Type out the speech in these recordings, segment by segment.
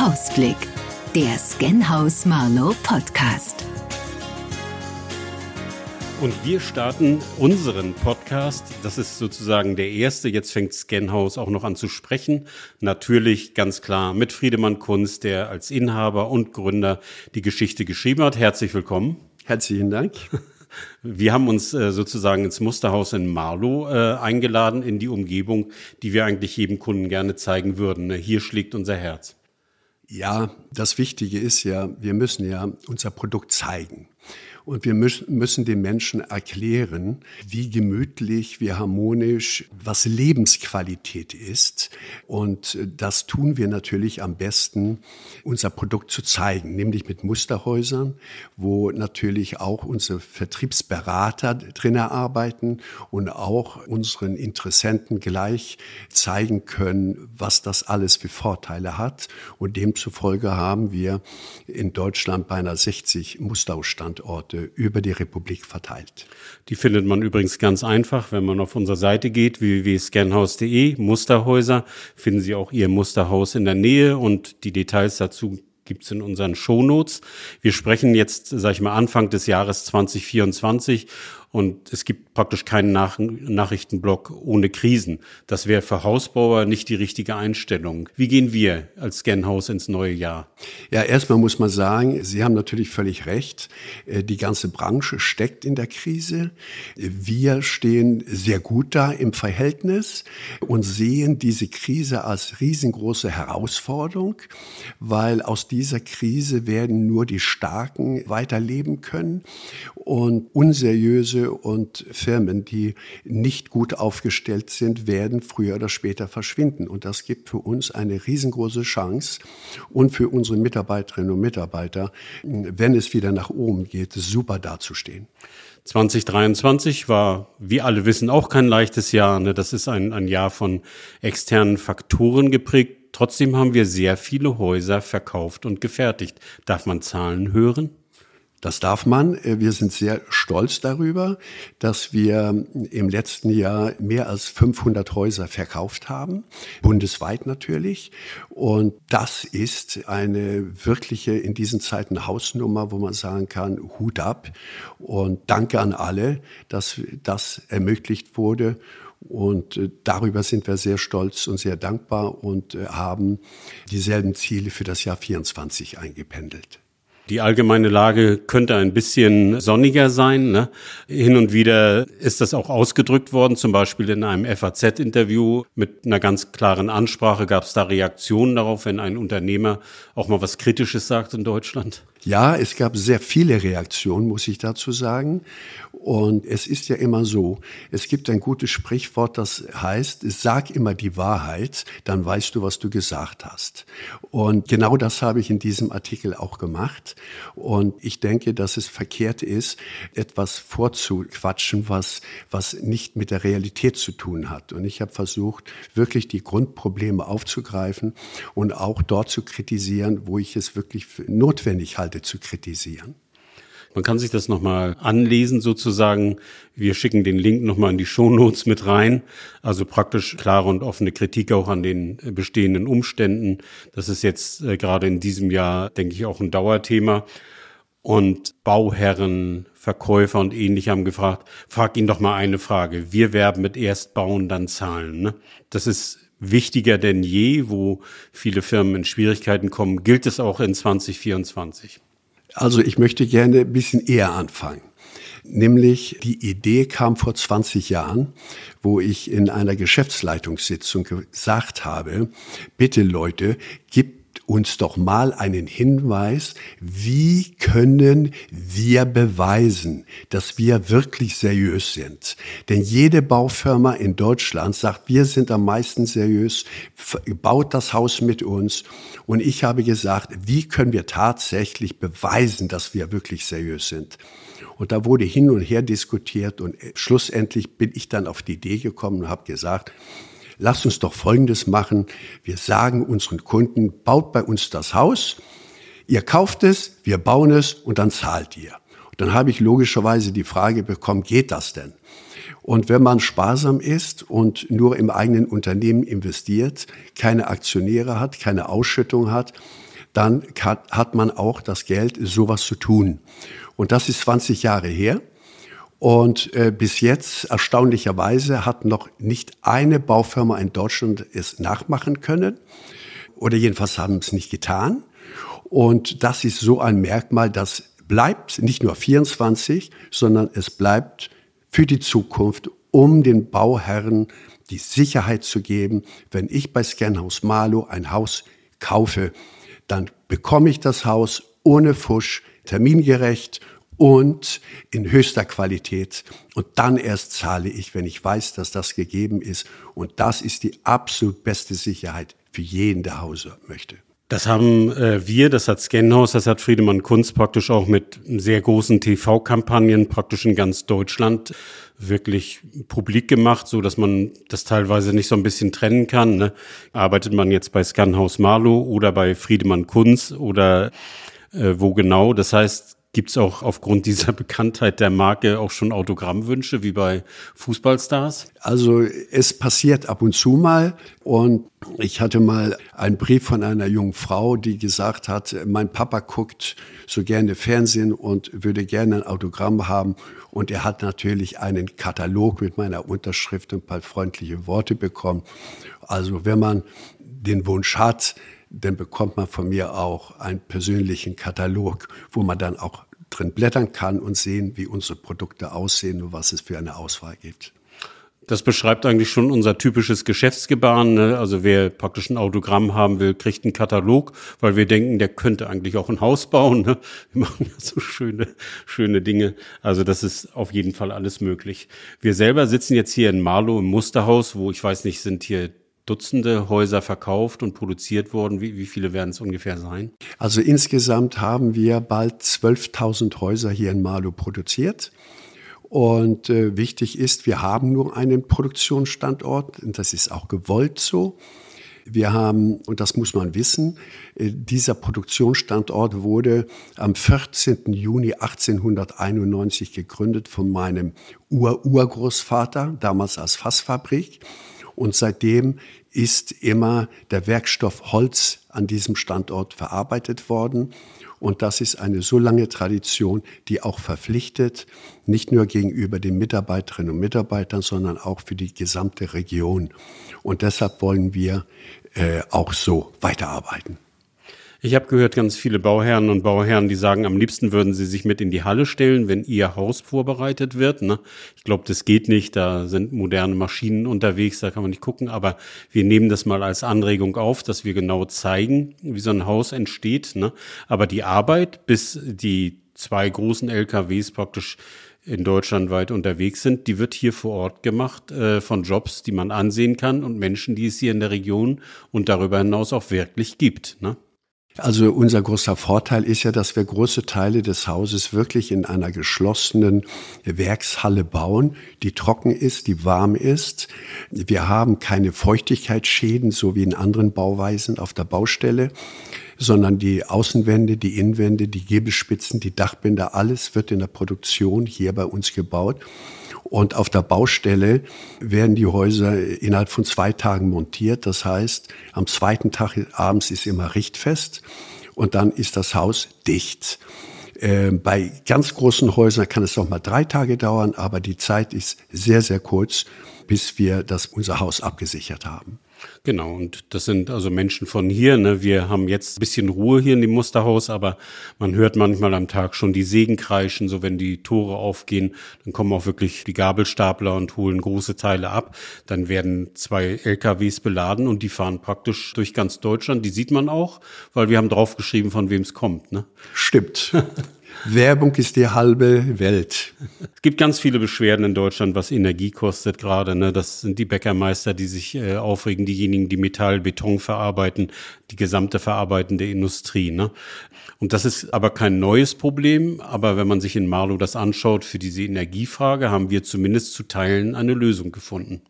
Hausblick, der Scanhaus Marlow Podcast. Und wir starten unseren Podcast. Das ist sozusagen der erste. Jetzt fängt Scanhaus auch noch an zu sprechen. Natürlich ganz klar mit Friedemann Kunz, der als Inhaber und Gründer die Geschichte geschrieben hat. Herzlich willkommen. Herzlichen Dank. Wir haben uns äh, sozusagen ins Musterhaus in Marlow äh, eingeladen, in die Umgebung, die wir eigentlich jedem Kunden gerne zeigen würden. Ne, hier schlägt unser Herz. Ja, das Wichtige ist ja, wir müssen ja unser Produkt zeigen. Und wir müssen den Menschen erklären, wie gemütlich, wie harmonisch, was Lebensqualität ist. Und das tun wir natürlich am besten, unser Produkt zu zeigen, nämlich mit Musterhäusern, wo natürlich auch unsere Vertriebsberater drinnen arbeiten und auch unseren Interessenten gleich zeigen können, was das alles für Vorteile hat. Und demzufolge haben wir in Deutschland beinahe 60 Musterhausstandorte Standorte über die Republik verteilt. Die findet man übrigens ganz einfach, wenn man auf unsere Seite geht, www.scanhaus.de, Musterhäuser, finden Sie auch Ihr Musterhaus in der Nähe und die Details dazu gibt's in unseren Shownotes. Wir sprechen jetzt, sage ich mal, Anfang des Jahres 2024 und es gibt praktisch keinen Nach Nachrichtenblock ohne Krisen. Das wäre für Hausbauer nicht die richtige Einstellung. Wie gehen wir als Scanhaus ins neue Jahr? Ja, erstmal muss man sagen, Sie haben natürlich völlig recht. Äh, die ganze Branche steckt in der Krise. Wir stehen sehr gut da im Verhältnis und sehen diese Krise als riesengroße Herausforderung, weil aus dieser Krise werden nur die Starken weiterleben können und unseriöse Branche und Firmen, die nicht gut aufgestellt sind, werden früher oder später verschwinden. Und das gibt für uns eine riesengroße Chance und für unsere Mitarbeiterinnen und Mitarbeiter, wenn es wieder nach oben geht, super dazustehen. 2023 war, wie alle wissen, auch kein leichtes Jahr. Ne? Das ist ein, ein Jahr von externen Faktoren geprägt. Trotzdem haben wir sehr viele Häuser verkauft und gefertigt. Darf man Zahlen hören? Das darf man. Äh, wir sind sehr stolz darüber, dass wir im letzten Jahr mehr als 500 Häuser verkauft haben, bundesweit natürlich. Und das ist eine wirkliche in diesen Zeiten Hausnummer, wo man sagen kann, Hut ab und danke an alle, dass das ermöglicht wurde. Und äh, darüber sind wir sehr stolz und sehr dankbar und äh, haben dieselben Ziele für das Jahr 24 eingependelt. Die allgemeine Lage könnte ein bisschen sonniger sein. Ne? Hin und wieder ist das auch ausgedrückt worden, zum Beispiel in einem FAZ-Interview mit einer ganz klaren Ansprache gab es da Reaktionen darauf, wenn ein Unternehmer auch mal was Kritisches sagt in Deutschland. Ja, es gab sehr viele Reaktionen, muss ich dazu sagen. Und es ist ja immer so, es gibt ein gutes Sprichwort, das heißt, sag immer die Wahrheit, dann weißt du, was du gesagt hast. Und genau das habe ich in diesem Artikel auch gemacht. Und ich denke, dass es verkehrt ist, etwas vorzuquatschen, was, was nicht mit der Realität zu tun hat. Und ich habe versucht, wirklich die Grundprobleme aufzugreifen und auch dort zu kritisieren, wo ich es wirklich notwendig halte Inhalte zu kritisieren. Man kann sich das nochmal anlesen sozusagen. Wir schicken den Link nochmal in die Shownotes mit rein. Also praktisch klare und offene Kritik auch an den bestehenden Umständen. Das ist jetzt äh, gerade in diesem Jahr, denke ich, auch ein Dauerthema. Und Bauherren, Verkäufer und ähnliche haben gefragt, frag ihn doch mal eine Frage. Wir werben mit erst bauen, dann zahlen. Ne? Das ist wichtiger denn je, wo viele Firmen in Schwierigkeiten kommen. Gilt es auch in 2024? Also ich möchte gerne ein bisschen eher anfangen. Nämlich die Idee kam vor 20 Jahren, wo ich in einer Geschäftsleitungssitzung gesagt habe, bitte Leute, gibt uns doch mal einen Hinweis, wie können wir beweisen, dass wir wirklich seriös sind. Denn jede Baufirma in Deutschland sagt, wir sind am meisten seriös, baut das Haus mit uns. Und ich habe gesagt, wie können wir tatsächlich beweisen, dass wir wirklich seriös sind. Und da wurde hin und her diskutiert und schlussendlich bin ich dann auf die Idee gekommen und habe gesagt, lasst uns doch Folgendes machen. Wir sagen unseren Kunden, baut bei uns das Haus, ihr kauft es, wir bauen es und dann zahlt ihr. Und dann habe ich logischerweise die Frage bekommen, geht das denn? Und wenn man sparsam ist und nur im eigenen Unternehmen investiert, keine Aktionäre hat, keine Ausschüttung hat, dann hat man auch das Geld, sowas zu tun. Und das ist 20 Jahre her. Und äh, bis jetzt, erstaunlicherweise, hat noch nicht eine Baufirma in Deutschland es nachmachen können. Oder jedenfalls haben es nicht getan. Und das ist so ein Merkmal, das bleibt nicht nur 24, sondern es bleibt für die Zukunft, um den Bauherren die Sicherheit zu geben, wenn ich bei Scanhaus Malo ein Haus kaufe, dann bekomme ich das Haus ohne Fusch, termingerecht und in höchster Qualität. Und dann erst zahle ich, wenn ich weiß, dass das gegeben ist. Und das ist die absolut beste Sicherheit für jeden, der Hause möchte. Das haben äh, wir, das hat Scanhaus, das hat Friedemann Kunz praktisch auch mit sehr großen TV-Kampagnen praktisch in ganz Deutschland wirklich publik gemacht, so dass man das teilweise nicht so ein bisschen trennen kann. Ne? Arbeitet man jetzt bei Scanhaus Marlow oder bei Friedemann Kunz oder äh, wo genau? Das heißt, Gibt es auch aufgrund dieser Bekanntheit der Marke auch schon Autogrammwünsche wie bei Fußballstars? Also es passiert ab und zu mal und ich hatte mal einen Brief von einer jungen Frau, die gesagt hat, mein Papa guckt so gerne Fernsehen und würde gerne ein Autogramm haben und er hat natürlich einen Katalog mit meiner Unterschrift und ein paar freundliche Worte bekommen. Also wenn man den Wunsch hat, dann bekommt man von mir auch einen persönlichen Katalog, wo man dann auch drin blättern kann und sehen, wie unsere Produkte aussehen und was es für eine Auswahl gibt. Das beschreibt eigentlich schon unser typisches Geschäftsgebaren. Ne? Also wer praktisch ein Autogramm haben will, kriegt einen Katalog, weil wir denken, der könnte eigentlich auch ein Haus bauen. Ne? Wir machen ja so schöne, schöne Dinge. Also das ist auf jeden Fall alles möglich. Wir selber sitzen jetzt hier in Marlow im Musterhaus, wo ich weiß nicht, sind hier Dutzende Häuser verkauft und produziert worden. Wie, wie viele werden es ungefähr sein? Also insgesamt haben wir bald 12.000 Häuser hier in Marlow produziert. Und äh, wichtig ist, wir haben nur einen Produktionsstandort und das ist auch gewollt so. Wir haben, und das muss man wissen, äh, dieser Produktionsstandort wurde am 14. Juni 1891 gegründet von meinem Ur-Urgroßvater, damals als Fassfabrik. Und seitdem ist immer der Werkstoff Holz an diesem Standort verarbeitet worden. Und das ist eine so lange Tradition, die auch verpflichtet, nicht nur gegenüber den Mitarbeiterinnen und Mitarbeitern, sondern auch für die gesamte Region. Und deshalb wollen wir äh, auch so weiterarbeiten. Ich habe gehört, ganz viele Bauherren und Bauherren, die sagen, am liebsten würden sie sich mit in die Halle stellen, wenn ihr Haus vorbereitet wird. Ne? Ich glaube, das geht nicht. Da sind moderne Maschinen unterwegs, da kann man nicht gucken. Aber wir nehmen das mal als Anregung auf, dass wir genau zeigen, wie so ein Haus entsteht. Ne? Aber die Arbeit, bis die zwei großen LKWs praktisch in Deutschland weit unterwegs sind, die wird hier vor Ort gemacht äh, von Jobs, die man ansehen kann und Menschen, die es hier in der Region und darüber hinaus auch wirklich gibt. Ne? Also unser großer Vorteil ist ja, dass wir große Teile des Hauses wirklich in einer geschlossenen Werkshalle bauen, die trocken ist, die warm ist. Wir haben keine Feuchtigkeitsschäden, so wie in anderen Bauweisen auf der Baustelle, sondern die Außenwände, die Innenwände, die Giebelspitzen, die Dachbänder, alles wird in der Produktion hier bei uns gebaut. Und auf der Baustelle werden die Häuser innerhalb von zwei Tagen montiert. Das heißt, am zweiten Tag abends ist immer richtfest und dann ist das Haus dicht. Äh, bei ganz großen Häusern kann es noch mal drei Tage dauern, aber die Zeit ist sehr, sehr kurz, bis wir das, unser Haus abgesichert haben. Genau, und das sind also Menschen von hier. Ne? Wir haben jetzt ein bisschen Ruhe hier in dem Musterhaus, aber man hört manchmal am Tag schon die Sägen kreischen, so wenn die Tore aufgehen, dann kommen auch wirklich die Gabelstapler und holen große Teile ab. Dann werden zwei LKWs beladen und die fahren praktisch durch ganz Deutschland. Die sieht man auch, weil wir haben draufgeschrieben, von wem es kommt. Ne? Stimmt. Werbung ist die halbe Welt. Es gibt ganz viele Beschwerden in Deutschland, was Energie kostet gerade. Ne? Das sind die Bäckermeister, die sich äh, aufregen, diejenigen, die Metall, Beton verarbeiten, die gesamte verarbeitende Industrie. Ne? Und das ist aber kein neues Problem. Aber wenn man sich in Marlow das anschaut, für diese Energiefrage haben wir zumindest zu Teilen eine Lösung gefunden.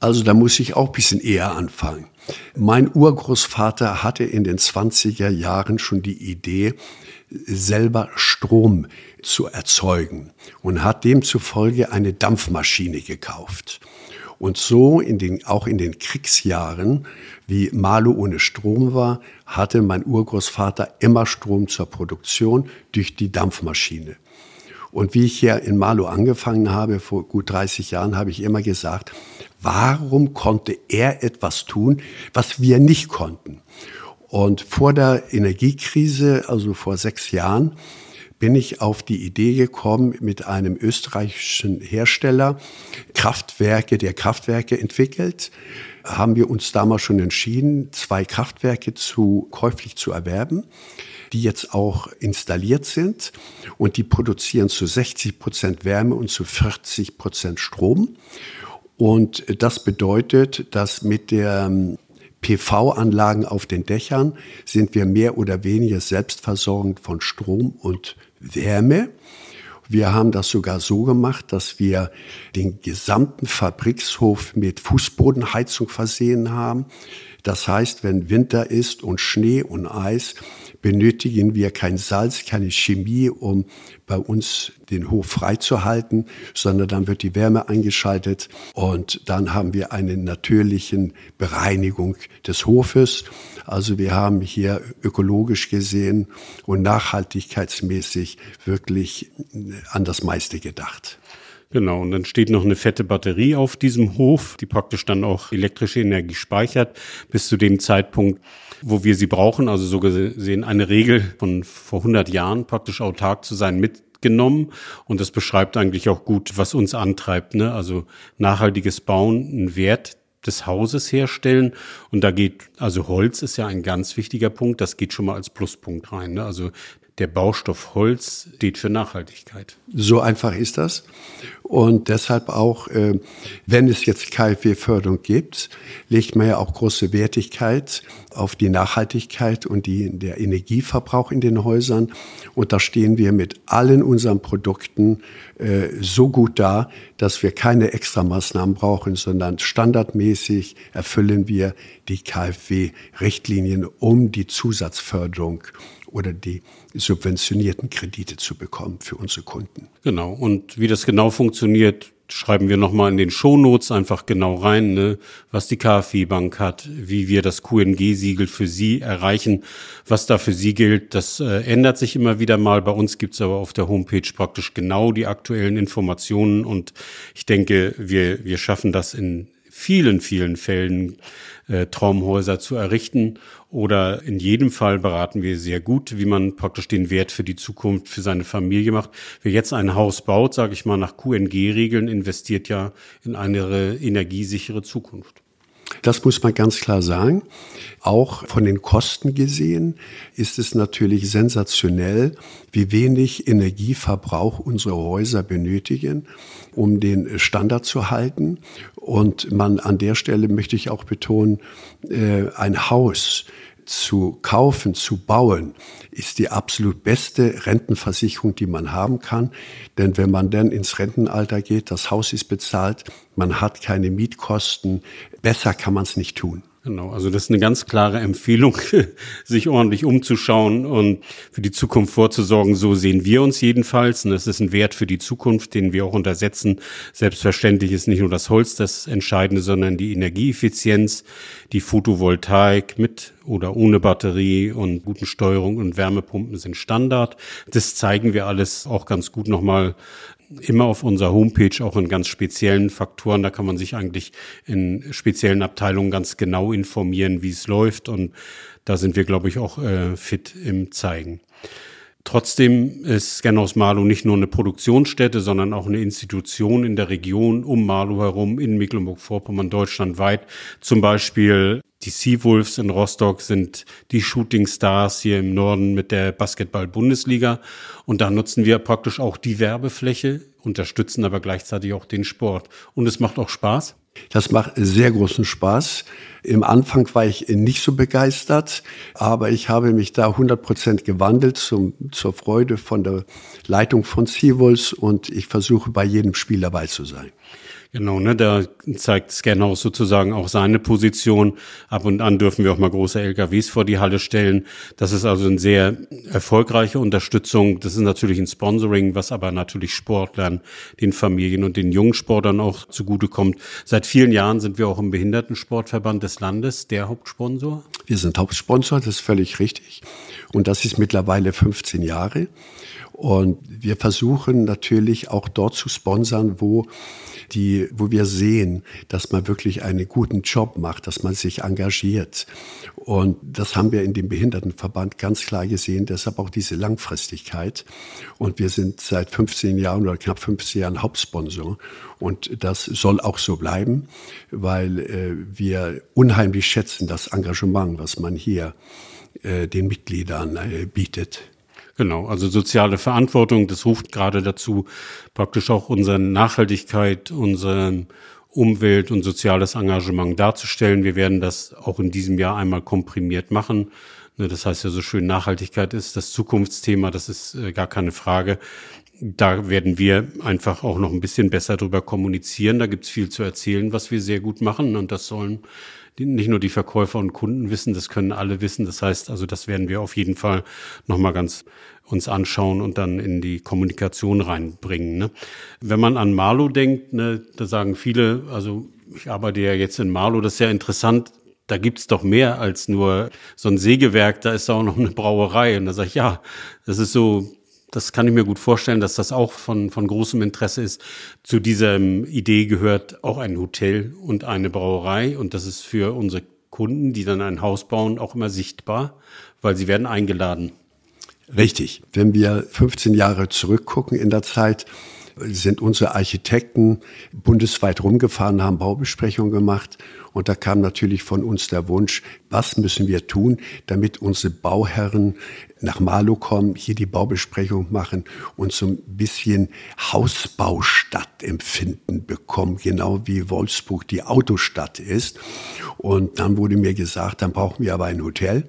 Also da muss ich auch ein bisschen eher anfangen. Mein Urgroßvater hatte in den 20er Jahren schon die Idee, selber Strom zu erzeugen und hat demzufolge eine Dampfmaschine gekauft. Und so in den, auch in den Kriegsjahren, wie Malo ohne Strom war, hatte mein Urgroßvater immer Strom zur Produktion durch die Dampfmaschine. Und wie ich hier in Malo angefangen habe, vor gut 30 Jahren, habe ich immer gesagt, warum konnte er etwas tun, was wir nicht konnten? Und vor der Energiekrise, also vor sechs Jahren, bin ich auf die Idee gekommen, mit einem österreichischen Hersteller Kraftwerke der Kraftwerke entwickelt. Haben wir uns damals schon entschieden, zwei Kraftwerke zu käuflich zu erwerben, die jetzt auch installiert sind und die produzieren zu 60 Prozent Wärme und zu 40 Prozent Strom. Und das bedeutet, dass mit der PV-Anlagen auf den Dächern sind wir mehr oder weniger selbstversorgend von Strom und Wärme. Wir haben das sogar so gemacht, dass wir den gesamten Fabrikshof mit Fußbodenheizung versehen haben. Das heißt, wenn Winter ist und Schnee und Eis, benötigen wir kein Salz, keine Chemie, um bei uns den Hof freizuhalten, sondern dann wird die Wärme eingeschaltet und dann haben wir eine natürliche Bereinigung des Hofes. Also wir haben hier ökologisch gesehen und nachhaltigkeitsmäßig wirklich an das meiste gedacht. Genau, und dann steht noch eine fette Batterie auf diesem Hof, die praktisch dann auch elektrische Energie speichert, bis zu dem Zeitpunkt, wo wir sie brauchen. Also so gesehen eine Regel von vor 100 Jahren, praktisch autark zu sein, mitgenommen. Und das beschreibt eigentlich auch gut, was uns antreibt. Ne? Also nachhaltiges Bauen, ein Wert des Hauses herstellen. Und da geht, also Holz ist ja ein ganz wichtiger Punkt, das geht schon mal als Pluspunkt rein. Ne? Also der Baustoff Holz steht für Nachhaltigkeit. So einfach ist das. Und deshalb auch, äh, wenn es jetzt KfW-Förderung gibt, legt man ja auch große Wertigkeit auf die Nachhaltigkeit und die, der Energieverbrauch in den Häusern. Und da stehen wir mit allen unseren Produkten äh, so gut da, dass wir keine Extramaßnahmen brauchen, sondern standardmäßig erfüllen wir die KfW-Richtlinien um die Zusatzförderung oder die subventionierten Kredite zu bekommen für unsere Kunden. Genau. Und wie das genau funktioniert, schreiben wir nochmal in den Shownotes einfach genau rein, ne, was die KfW-Bank hat, wie wir das QNG-Siegel für Sie erreichen, was da für Sie gilt. Das äh, ändert sich immer wieder mal. Bei uns gibt's aber auf der Homepage praktisch genau die aktuellen Informationen und ich denke, wir, wir schaffen das in vielen, vielen Fällen äh, Traumhäuser zu errichten. Oder in jedem Fall beraten wir sehr gut, wie man praktisch den Wert für die Zukunft, für seine Familie macht. Wer jetzt ein Haus baut, sage ich mal, nach QNG-Regeln, investiert ja in eine energiesichere Zukunft. Das muss man ganz klar sagen. Auch von den Kosten gesehen ist es natürlich sensationell, wie wenig Energieverbrauch unsere Häuser benötigen, um den Standard zu halten. Und man an der Stelle möchte ich auch betonen, äh, ein Haus zu kaufen, zu bauen, ist die absolut beste Rentenversicherung, die man haben kann. Denn wenn man dann ins Rentenalter geht, das Haus ist bezahlt, man hat keine Mietkosten, besser kann man es nicht tun. Genau, also das ist eine ganz klare Empfehlung, sich ordentlich umzuschauen und für die Zukunft vorzusorgen. So sehen wir uns jedenfalls. Und das ist ein Wert für die Zukunft, den wir auch untersetzen. Selbstverständlich ist nicht nur das Holz das Entscheidende, sondern die Energieeffizienz, die Photovoltaik mit oder ohne Batterie und guten Steuerung und Wärmepumpen sind Standard. Das zeigen wir alles auch ganz gut nochmal immer auf unserer Homepage auch in ganz speziellen Faktoren. Da kann man sich eigentlich in speziellen Abteilungen ganz genau informieren, wie es läuft. Und da sind wir, glaube ich, auch äh, fit im Zeigen. Trotzdem ist Scanhaus Marlow nicht nur eine Produktionsstätte, sondern auch eine Institution in der Region um Marlow herum, in Mecklenburg-Vorpommern, deutschlandweit. Zum Beispiel die Seawolves in Rostock sind die Shooting Stars hier im Norden mit der Basketball-Bundesliga. Und da nutzen wir praktisch auch die Werbefläche, unterstützen aber gleichzeitig auch den Sport. Und es macht auch Spaß. Das macht sehr großen Spaß. Im Anfang war ich nicht so begeistert, aber ich habe mich da 100 Prozent gewandelt zum, zur Freude von der Leitung von Seawolves und ich versuche bei jedem Spiel dabei zu sein. Genau, ne, da zeigt Scanhouse sozusagen auch seine Position. Ab und an dürfen wir auch mal große LKWs vor die Halle stellen. Das ist also eine sehr erfolgreiche Unterstützung. Das ist natürlich ein Sponsoring, was aber natürlich Sportlern, den Familien und den jungen Sportlern auch zugutekommt. Seit vielen Jahren sind wir auch im Behindertensportverband des Landes der Hauptsponsor. Wir sind Hauptsponsor, das ist völlig richtig. Und das ist mittlerweile 15 Jahre. Und wir versuchen natürlich auch dort zu sponsern, wo die, wo wir sehen, dass man wirklich einen guten Job macht, dass man sich engagiert. Und das haben wir in dem Behindertenverband ganz klar gesehen, deshalb auch diese Langfristigkeit. Und wir sind seit 15 Jahren oder knapp 15 Jahren Hauptsponsor. Und das soll auch so bleiben, weil äh, wir unheimlich schätzen das Engagement, was man hier äh, den Mitgliedern äh, bietet. Genau, also soziale Verantwortung, das ruft gerade dazu, praktisch auch unsere Nachhaltigkeit, unsere Umwelt und soziales Engagement darzustellen. Wir werden das auch in diesem Jahr einmal komprimiert machen. Ne, das heißt ja so schön, Nachhaltigkeit ist das Zukunftsthema, das ist äh, gar keine Frage. Da werden wir einfach auch noch ein bisschen besser drüber kommunizieren. Da gibt's viel zu erzählen, was wir sehr gut machen. Und das sollen nicht nur die Verkäufer und Kunden wissen, das können alle wissen. Das heißt, also das werden wir auf jeden Fall nochmal ganz uns anschauen und dann in die Kommunikation reinbringen. Ne? Wenn man an Marlow denkt, ne, da sagen viele, also ich arbeite ja jetzt in Marlow, das ist ja interessant, da gibt's doch mehr als nur so ein Sägewerk, da ist auch noch eine Brauerei. Und da sage ich, ja, das ist so das kann ich mir gut vorstellen, dass das auch von, von großem Interesse ist. Zu dieser Idee gehört auch ein Hotel und eine Brauerei. Und das ist für unsere Kunden, die dann ein Haus bauen, auch immer sichtbar, weil sie werden eingeladen. Richtig. Wenn wir 15 Jahre zurückgucken in der Zeit, sind unsere Architekten bundesweit rumgefahren, haben Baubesprechungen gemacht. Und da kam natürlich von uns der Wunsch, was müssen wir tun, damit unsere Bauherren nach Marlow kommen, hier die Baubesprechung machen und so ein bisschen Hausbaustadtempfinden bekommen, genau wie Wolfsburg die Autostadt ist. Und dann wurde mir gesagt, dann brauchen wir aber ein Hotel.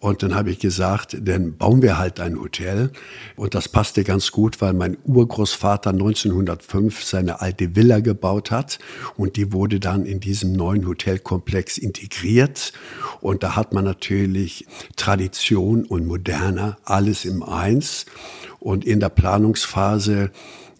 Und dann habe ich gesagt, dann bauen wir halt ein Hotel. Und das passte ganz gut, weil mein Urgroßvater 1905 seine alte Villa gebaut hat. Und die wurde dann in diesem neuen Hotelkomplex integriert. Und da hat man natürlich Tradition und Moderner, alles im Eins. Und in der Planungsphase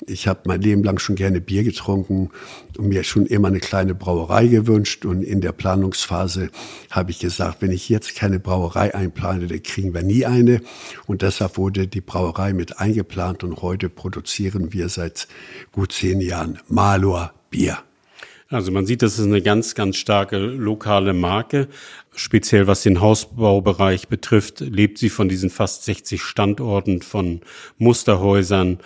ich habe mein Leben lang schon gerne Bier getrunken und mir schon immer eine kleine Brauerei gewünscht. Und in der Planungsphase habe ich gesagt, wenn ich jetzt keine Brauerei einplane, dann kriegen wir nie eine. Und deshalb wurde die Brauerei mit eingeplant und heute produzieren wir seit gut zehn Jahren Malor Bier. Also man sieht, das ist eine ganz, ganz starke lokale Marke. Speziell was den Hausbaubereich betrifft, lebt sie von diesen fast 60 Standorten von Musterhäusern,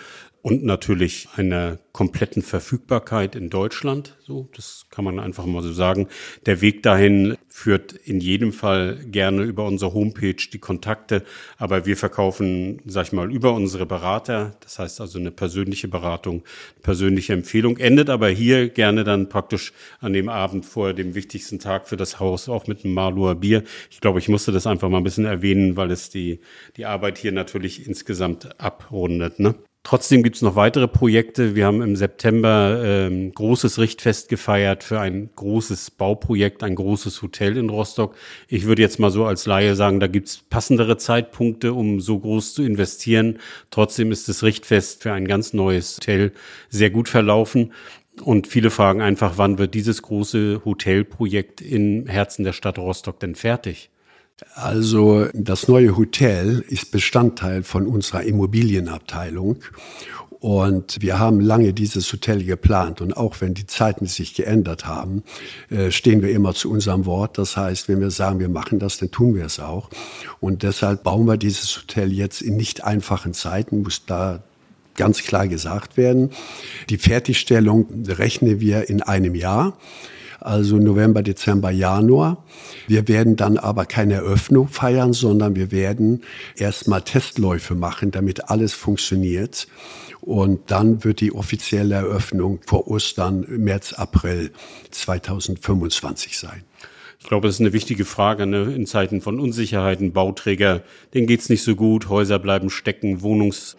und natürlich einer kompletten Verfügbarkeit in Deutschland. So, das kann man einfach mal so sagen. Der Weg dahin führt in jedem Fall gerne über unsere Homepage die Kontakte, aber wir verkaufen, sag ich mal, über unsere Berater. Das heißt also eine persönliche Beratung, persönliche Empfehlung endet aber hier gerne dann praktisch an dem Abend vor dem wichtigsten Tag für das Haus auch mit einem Marlower Bier. Ich glaube, ich musste das einfach mal ein bisschen erwähnen, weil es die die Arbeit hier natürlich insgesamt abrundet. Ne? Trotzdem gibt es noch weitere Projekte. Wir haben im September ähm, großes Richtfest gefeiert für ein großes Bauprojekt, ein großes Hotel in Rostock. Ich würde jetzt mal so als Laie sagen, da gibt es passendere Zeitpunkte, um so groß zu investieren. Trotzdem ist das Richtfest für ein ganz neues Hotel sehr gut verlaufen. Und viele fragen einfach, wann wird dieses große Hotelprojekt im Herzen der Stadt Rostock denn fertig? Also das neue Hotel ist Bestandteil von unserer Immobilienabteilung. Und wir haben lange dieses Hotel geplant. Und auch wenn die Zeiten sich geändert haben, äh, stehen wir immer zu unserem Wort. Das heißt, wenn wir sagen, wir machen das, dann tun wir es auch. Und deshalb bauen wir dieses Hotel jetzt in nicht einfachen Zeiten, muss da ganz klar gesagt werden. Die Fertigstellung rechnen wir in einem Jahr also November, Dezember, Januar. Wir werden dann aber keine Eröffnung feiern, sondern wir werden erstmal Testläufe machen, damit alles funktioniert. Und dann wird die offizielle Eröffnung vor Ostern, März, April 2025 sein. Ich glaube, das ist eine wichtige Frage ne? in Zeiten von Unsicherheiten. Bauträger, denen geht's nicht so gut, Häuser bleiben stecken, Wohnungs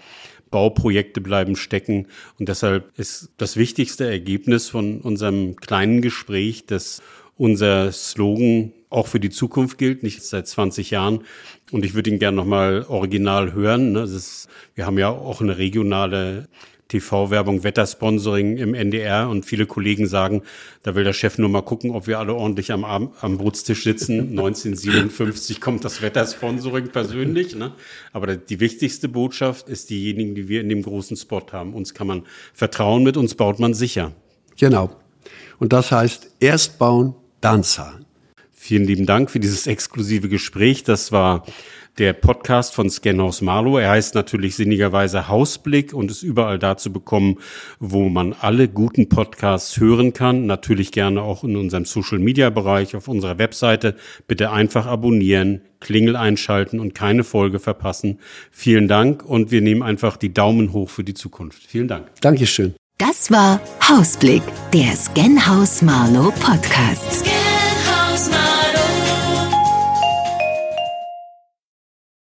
Bauprojekte bleiben stecken. Und deshalb ist das wichtigste Ergebnis von unserem kleinen Gespräch, dass unser Slogan auch für die Zukunft gilt, nicht seit 20 Jahren. Und ich würde ihn gerne nochmal original hören. Ne? Ist, wir haben ja auch eine regionale TV-Werbung, Wettersponsoring im NDR und viele Kollegen sagen, da will der Chef nur mal gucken, ob wir alle ordentlich am, am Brutstisch sitzen. 1957 kommt das Wettersponsoring persönlich. Ne? Aber die wichtigste Botschaft ist diejenigen, die wir in dem großen Spot haben. Uns kann man vertrauen, mit uns baut man sicher. Genau. Und das heißt, erst bauen, dann zahlen. Vielen lieben Dank für dieses exklusive Gespräch. Das war der Podcast von Scanhaus Marlow. Er heißt natürlich sinnigerweise Hausblick und ist überall da zu bekommen, wo man alle guten Podcasts hören kann. Natürlich gerne auch in unserem Social Media Bereich auf unserer Webseite. Bitte einfach abonnieren, Klingel einschalten und keine Folge verpassen. Vielen Dank und wir nehmen einfach die Daumen hoch für die Zukunft. Vielen Dank. Dankeschön. Das war Hausblick, der Scanhaus Marlow Podcast.